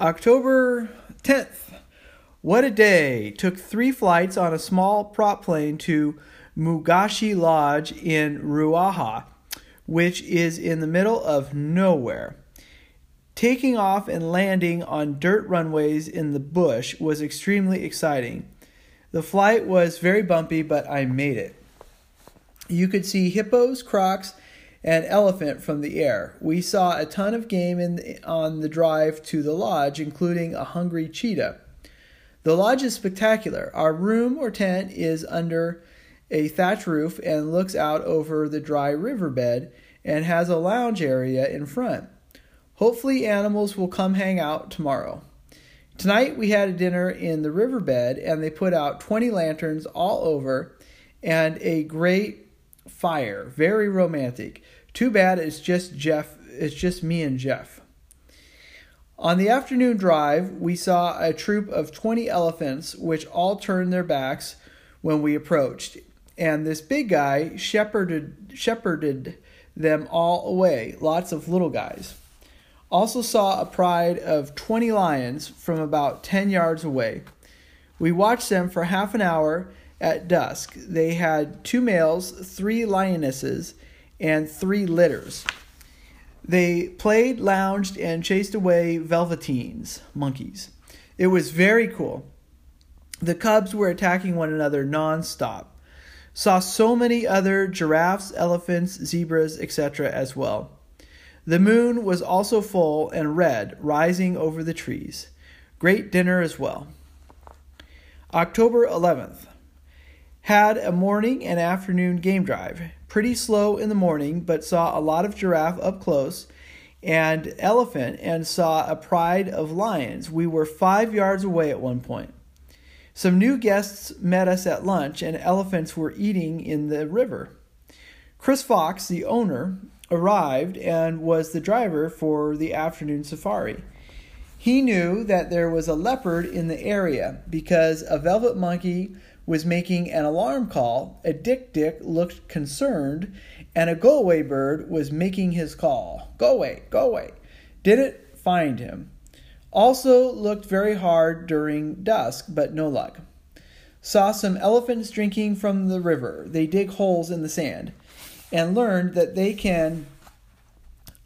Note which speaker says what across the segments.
Speaker 1: October 10th. What a day! Took three flights on a small prop plane to Mwagusi Lodge in Ruaha, which is in the middle of nowhere. Taking off and landing on dirt runways in the bush was extremely exciting. The flight was very bumpy, but I made it. You could see hippos, crocs, and elephant from the air. We saw a ton of game in, on the drive to the lodge, including a hungry cheetah. The lodge is spectacular. Our room or tent is under a thatch roof and looks out over the dry riverbed and has a lounge area in front. Hopefully, animals will come hang out tomorrow. Tonight, we had a dinner in the riverbed and they put out 20 lanterns all over and a great fire. Very romantic. Too bad it's just Jeff, it's just me and Jeff. On the afternoon drive, we saw a troop of 20 elephants, which all turned their backs when we approached. And this big guy shepherded, shepherded them all away, lots of little guys. Also saw a pride of 20 lions from about 10 yards away. We watched them for half an hour at dusk. They had two males, three lionesses, and three litters. They played, lounged, and chased away velveteens, monkeys. It was very cool. The cubs were attacking one another nonstop. Saw so many other giraffes, elephants, zebras, etc. as well. The moon was also full and red, rising over the trees. Great dinner as well. October 11th. Had a morning and afternoon game drive pretty slow in the morning, but saw a lot of giraffe up close and elephant and saw a pride of lions. We were five yards away at one point. Some new guests met us at lunch, and elephants were eating in the river. Chris Fox, the owner, arrived and was the driver for the afternoon safari. He knew that there was a leopard in the area because a vervet monkey was making an alarm call, a dik-dik looked concerned, and a go away bird was making his call. Go away, go away. Didn't find him. Also looked very hard during dusk, but no luck. Saw some elephants drinking from the river. They dig holes in the sand, and learned that they can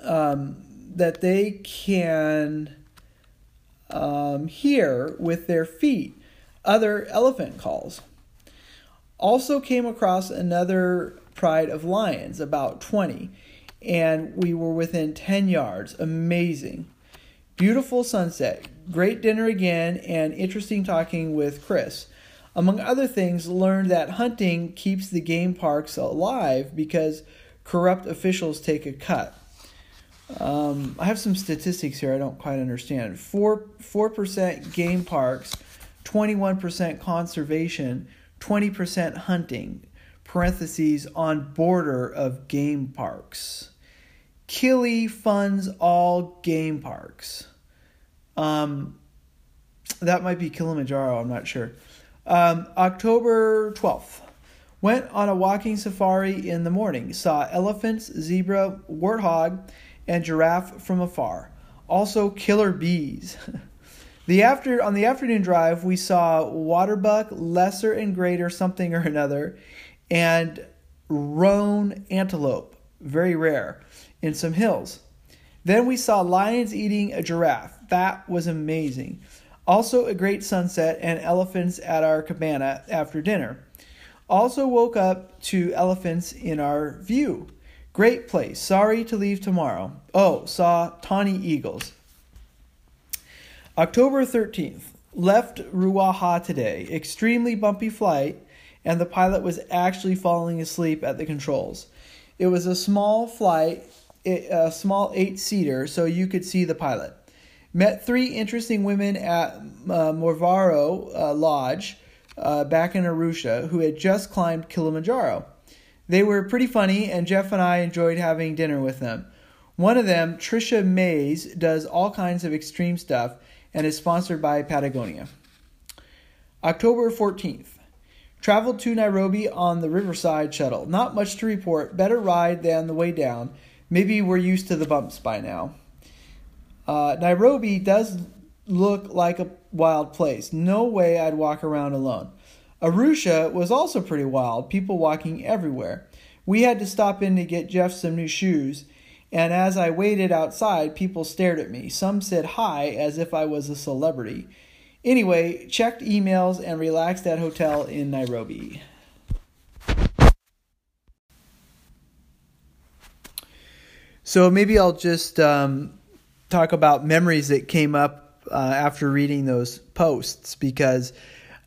Speaker 1: um, that they can um, hear with their feet other elephant calls. Also came across another pride of lions, about 20, and we were within 10 yards. Amazing. Beautiful sunset. Great dinner again, and interesting talking with Chris. Among other things, learned that hunting keeps the game parks alive because corrupt officials take a cut. Um, I have some statistics here I don't quite understand. 4, 4% game parks, 21% conservation, 20% hunting, parentheses, on border of game parks. Killy funds all game parks. Um, that might be Kilimanjaro, I'm not sure. Um, October 12th. Went on a walking safari in the morning. Saw elephants, zebra, warthog, and giraffe from afar. Also, killer bees. The after on the afternoon drive, we saw waterbuck, lesser and greater something or another, and roan antelope, very rare, in some hills. Then we saw lions eating a giraffe. That was amazing. Also, a great sunset and elephants at our cabana after dinner. Also, woke up to elephants in our view. Great place. Sorry to leave tomorrow. Oh, saw tawny eagles. October 13th. Left Ruaha today. Extremely bumpy flight, and the pilot was actually falling asleep at the controls. It was a small flight, a small eight seater, so you could see the pilot. Met three interesting women at uh, Moivaro uh, Lodge uh, back in Arusha who had just climbed Kilimanjaro. They were pretty funny, and Jeff and I enjoyed having dinner with them. One of them, Trisha Mays, does all kinds of extreme stuff and is sponsored by Patagonia. October 14th. Traveled to Nairobi on the Riverside shuttle. Not much to report. Better ride than the way down. Maybe we're used to the bumps by now. Uh, Nairobi does look like a wild place. No way I'd walk around alone. Arusha was also pretty wild, people walking everywhere. We had to stop in to get Jeff some new shoes, and as I waited outside, people stared at me. Some said hi as if I was a celebrity. Anyway, checked emails and relaxed at hotel in Nairobi. So maybe I'll just um, talk about memories that came up uh, after reading those posts because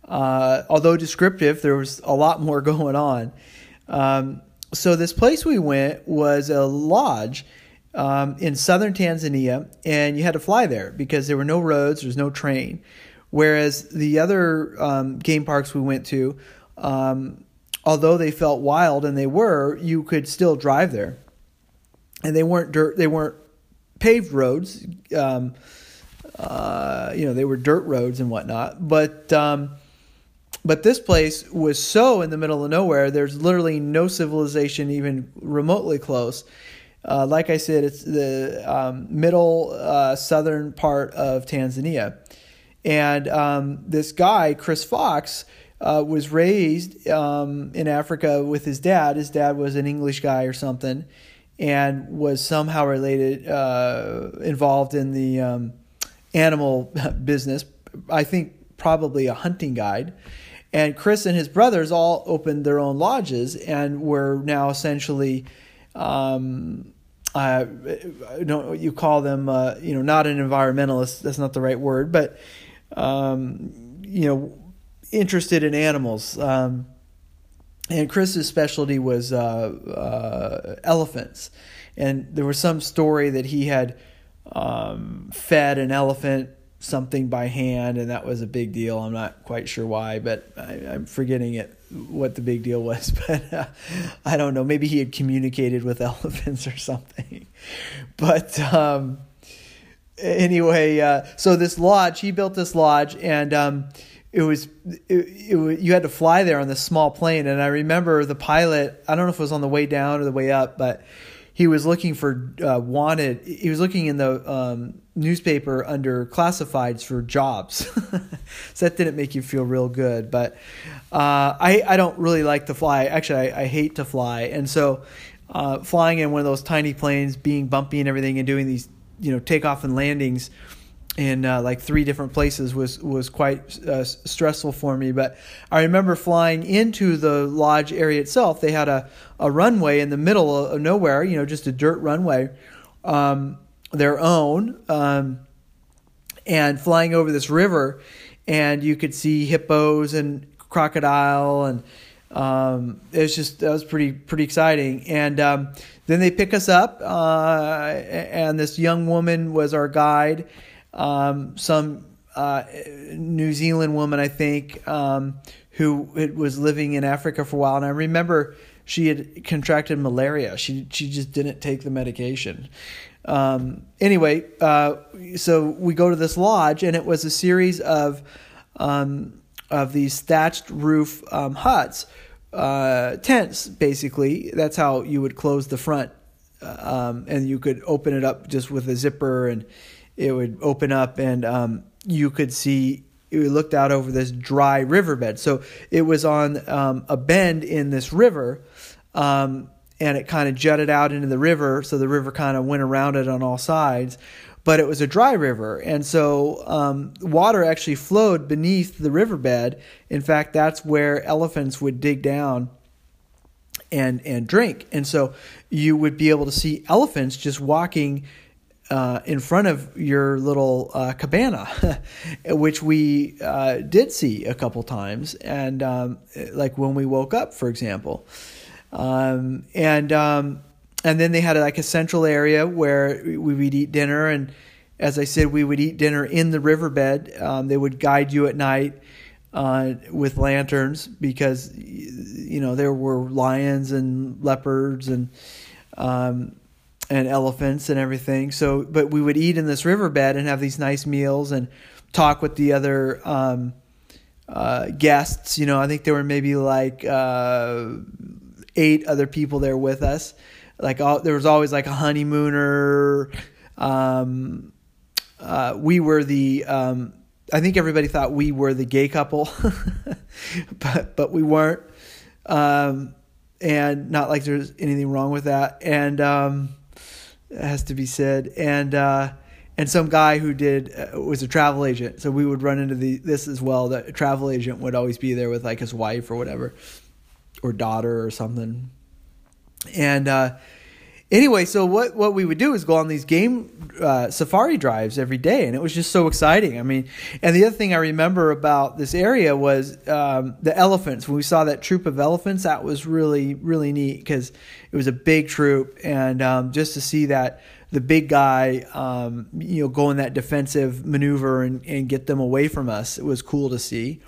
Speaker 1: uh, although descriptive, there was a lot more going on. Um, so this place we went was a lodge um, in southern Tanzania, and you had to fly there because there were no roads, there's no train. Whereas the other um, game parks we went to, um, although they felt wild and they were, you could still drive there, and they weren't dirt, they weren't paved roads. Um, uh, you know, they were dirt roads and whatnot, but um, but this place was so in the middle of nowhere, there's literally no civilization even remotely close. Uh, like I said, it's the um, middle uh, southern part of Tanzania. And um, this guy, Chris Fox, uh, was raised um, in Africa with his dad. His dad was an English guy or something and was somehow related, uh, involved in the um, animal business. I think probably a hunting guide. And Chris and his brothers all opened their own lodges and were now essentially, um, uh, don't you call them, uh, you know, not an environmentalist. That's not the right word, but um, you know, interested in animals. Um, and Chris's specialty was uh, uh elephants, and there was some story that he had um, fed an elephant something by hand, and that was a big deal. I'm not quite sure why, but I, am forgetting it what the big deal was. But uh, I don't know. Maybe he had communicated with elephants or something. But um, anyway, uh, so this lodge, he built this lodge, and um, it was it, it, you had to fly there on this small plane. And I remember the pilot. I don't know if it was on the way down or the way up, but he was looking for uh, wanted. He was looking in the um, newspaper under classifieds for jobs. so that didn't make you feel real good. But uh, I I don't really like to fly. Actually, I, I hate to fly, and so uh, flying in one of those tiny planes, being bumpy and everything, and doing these you know takeoff and landings in uh, like three different places was was quite uh, stressful for me. But I remember flying into the lodge area itself. They had a, a runway in the middle of nowhere, you know, just a dirt runway, um, their own, um, and flying over this river, and you could see hippos and crocodile and. Um, it was just that was pretty pretty exciting, and um, then they pick us up, uh, and this young woman was our guide, um, some uh, New Zealand woman, I think, um, who was living in Africa for a while, and I remember she had contracted malaria. She she just didn't take the medication. Um, anyway, uh, so we go to this lodge, and it was a series of um, of these thatched roof um, huts, uh, tents. Basically, that's how you would close the front, uh, um, and you could open it up just with a zipper and it would open up and um, you could see we looked out over this dry riverbed. So it was on um, a bend in this river, um, and it kind of jutted out into the river. So the river kind of went around it on all sides, but it was a dry river, and so um, water actually flowed beneath the riverbed. In fact, that's where elephants would dig down and and drink, and so you would be able to see elephants just walking uh, in front of your little uh, cabana, which we uh, did see a couple times, and um, like when we woke up, for example, um, and um, and then they had like a central area where we would eat dinner, and as I said, we would eat dinner in the riverbed. Um, they would guide you at night. Uh, with lanterns because you know there were lions and leopards and um, and elephants and everything. So, but we would eat in this riverbed and have these nice meals and talk with the other um, uh, guests. You know, I think there were maybe like uh, eight other people there with us. Like all, there was always like a honeymooner, um, uh, we were the um, I think everybody thought we were the gay couple, but but we weren't, um, and not like there's anything wrong with that, and um, has to be said, and uh, and some guy who did uh, was a travel agent, so we would run into the this as well. That a travel agent would always be there with like his wife or whatever, or daughter or something, and. Uh, anyway, so what what we would do is go on these game uh, safari drives every day, and it was just so exciting. I mean, and the other thing I remember about this area was um, the elephants. When we saw that troop of elephants, that was really really neat because it was a big troop, and um, just to see that the big guy, um, you know, go in that defensive maneuver and, and get them away from us, it was cool to see.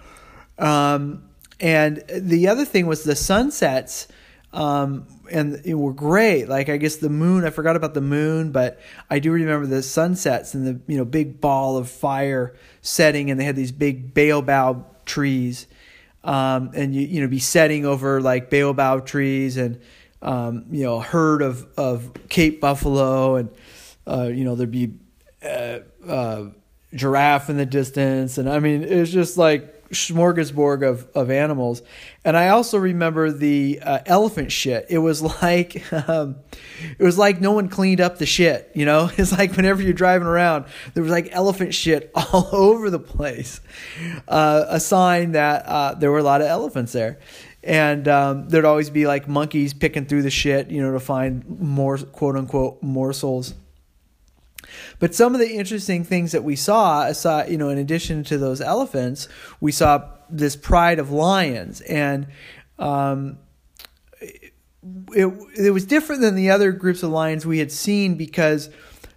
Speaker 1: Um, and the other thing was the sunsets um, and it were great. Like I guess the moon, I forgot about the moon, but I do remember the sunsets and the you know big ball of fire setting, and they had these big baobab trees, um, and you you know be setting over like baobab trees and um, you know a herd of of Cape buffalo, and uh, you know there'd be uh, uh, giraffe in the distance, and I mean it was just like smorgasbord of, of animals. And I also remember the uh, elephant shit. It was like um, it was like no one cleaned up the shit. You know, it's like whenever you're driving around, there was like elephant shit all over the place. Uh, a sign that uh, there were a lot of elephants there. And um, there'd always be like monkeys picking through the shit, you know, to find more quote unquote morsels. But some of the interesting things that we saw, aside, you know, in addition to those elephants, we saw this pride of lions, and um, it, it was different than the other groups of lions we had seen because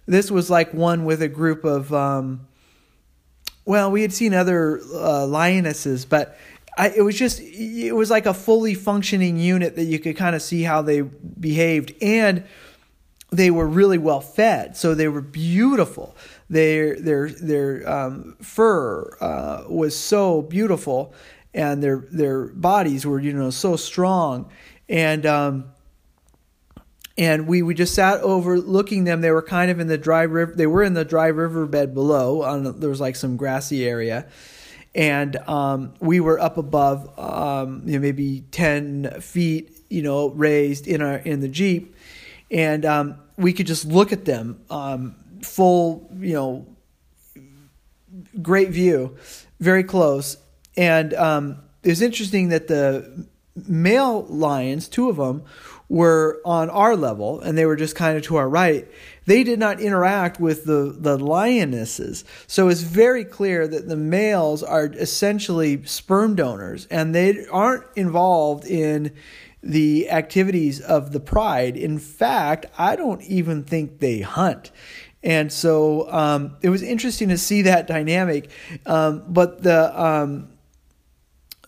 Speaker 1: this was like one with a group of, um, well, we had seen other uh, lionesses, but I, it was just it was like a fully functioning unit that you could kind of see how they behaved. And they were really well fed, so they were beautiful. Their their their um, fur uh, was so beautiful, and their their bodies were you know so strong, and um, and we we just sat overlooking them. They were kind of in the dry river. They were in the dry riverbed below. On there was like some grassy area, and um, we were up above, um, you know, maybe ten feet, you know, raised in our in the jeep and um, we could just look at them um, full, you know, great view, very close. And um, it was interesting that the male lions, two of them, were on our level and they were just kind of to our right. They did not interact with the, the lionesses. So it's very clear that the males are essentially sperm donors and they aren't involved in the activities of the pride. In fact, I don't even think they hunt. And so um, it was interesting to see that dynamic. Um, but the um,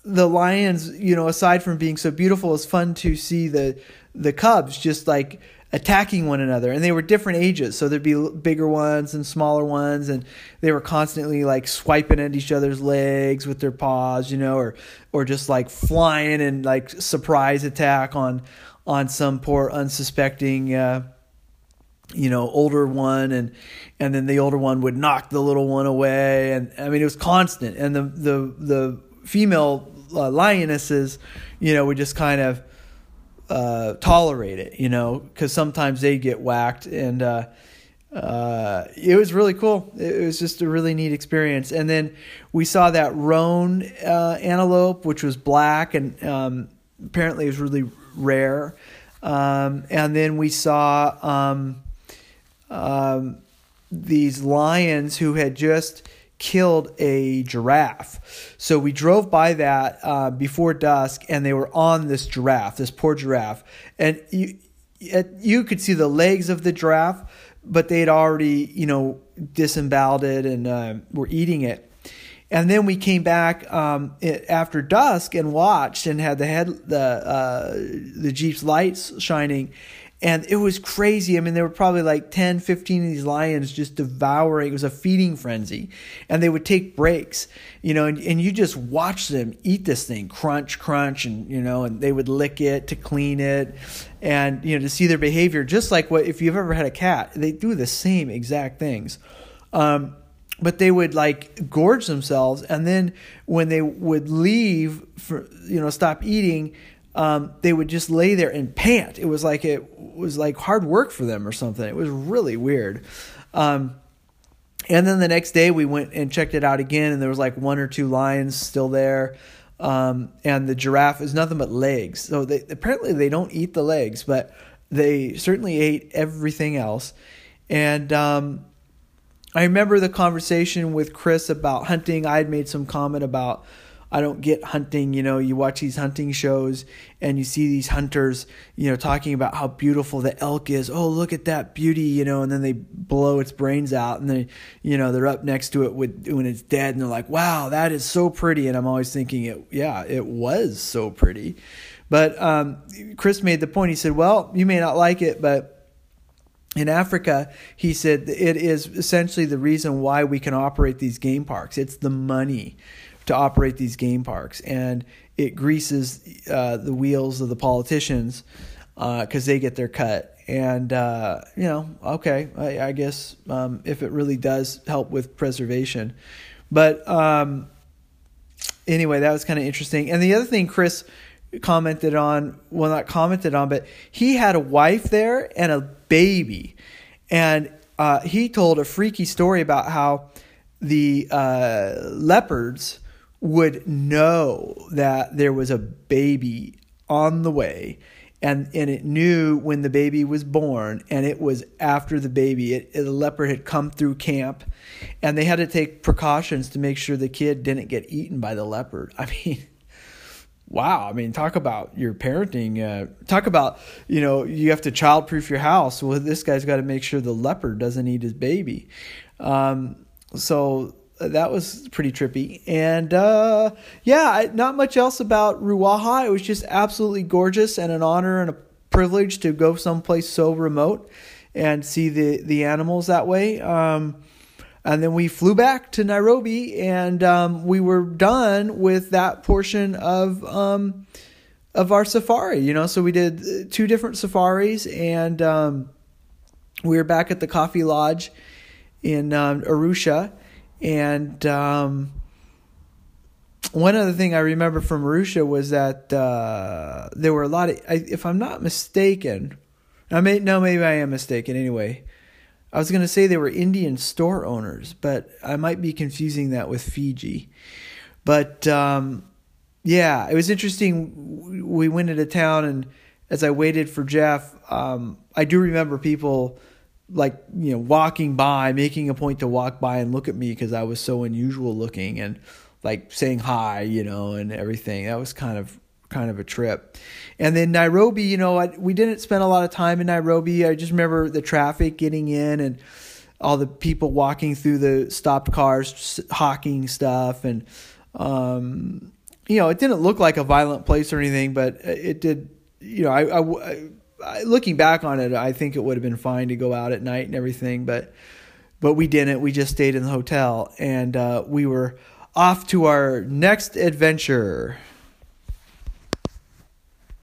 Speaker 1: the lions, you know, aside from being so beautiful, it's fun to see the the cubs just like attacking one another. And they were different ages so there'd be bigger ones and smaller ones and they were constantly like swiping at each other's legs with their paws you know or or just like flying and like surprise attack on on some poor unsuspecting uh, you know older one and and then the older one would knock the little one away and i mean it was constant. And the the the female uh, lionesses you know would just kind of uh, tolerate it, you know, because sometimes they get whacked, and uh, uh, it was really cool. It was just a really neat experience. And then we saw that roan uh, antelope, which was black, and um, apparently was really rare. Um, and then we saw um, um these lions who had just killed a giraffe. So we drove by that uh, before dusk, and they were on this giraffe, this poor giraffe, and you you could see the legs of the giraffe, but they had already you know disemboweled it and uh, were eating it. And then we came back um, after dusk and watched and had the head the uh, the jeep's lights shining, and it was crazy. I mean, there were probably like 10, 15 of these lions just devouring. It was a feeding frenzy. And they would take breaks, you know, and, and you just watch them eat this thing, crunch, crunch, and, you know, and they would lick it to clean it. And, you know, to see their behavior, just like what, if you've ever had a cat, they do the same exact things. Um, but they would like gorge themselves, and then when they would leave for you know stop eating, um, they would just lay there and pant. It was like it was like hard work for them or something. It was really weird. Um, and then the next day we went and checked it out again, and there was like one or two lions still there. Um, and the giraffe is nothing but legs. So they apparently they don't eat the legs, but they certainly ate everything else. And um, I remember the conversation with Chris about hunting. I had made some comment about I don't get hunting. You know, you watch these hunting shows and you see these hunters, you know, talking about how beautiful the elk is. Oh, look at that beauty, you know, and then they blow its brains out and they, you know, they're up next to it with when it's dead and they're like, wow, that is so pretty. And I'm always thinking, it, yeah, it was so pretty. But um, Chris made the point. He said, well, you may not like it, but in Africa, he said it is essentially the reason why we can operate these game parks. It's the money to operate these game parks, and it greases uh, the wheels of the politicians because uh, they get their cut. And uh, you know, okay, I, I guess um, if it really does help with preservation, but um, anyway, that was kind of interesting. And the other thing, Chris commented on, well, not commented on, but he had a wife there and a baby. And uh, he told a freaky story about how the uh, leopards would know that there was a baby on the way and and it knew when the baby was born and it was after the baby. It, it, the leopard had come through camp and they had to take precautions to make sure the kid didn't get eaten by the leopard. I mean wow i mean talk about your parenting uh, talk about you know you have to childproof your house. Well this guy's got to make sure the leopard doesn't eat his baby. Um, so that was pretty trippy. And uh, yeah not much else about ruaha. It was just absolutely gorgeous and an honor and a privilege to go someplace so remote and see the the animals that way. Um, and then we flew back to Nairobi, and um, we were done with that portion of um, of our safari. You know, so we did two different safaris, and um, we were back at the Coffee Lodge in um, Arusha, and um, one other thing I remember from Arusha was that uh, there were a lot of, if I'm not mistaken, I may no, maybe I am mistaken. Anyway, I was going to say they were Indian store owners, but I might be confusing that with Fiji. But um, yeah, it was interesting. We went into town, and as I waited for Jeff, um, I do remember people like you know walking by, making a point to walk by and look at me because I was so unusual looking, and like saying hi, you know, and everything. That was kind of kind of a trip. And then Nairobi, you know, I, we didn't spend a lot of time in Nairobi. I just remember the traffic getting in and all the people walking through the stopped cars, hawking stuff, and um, you know, it didn't look like a violent place or anything, but it did. You know, I, I looking back on it, I think it would have been fine to go out at night and everything, but but we didn't. We just stayed in the hotel, and uh, we were off to our next adventure.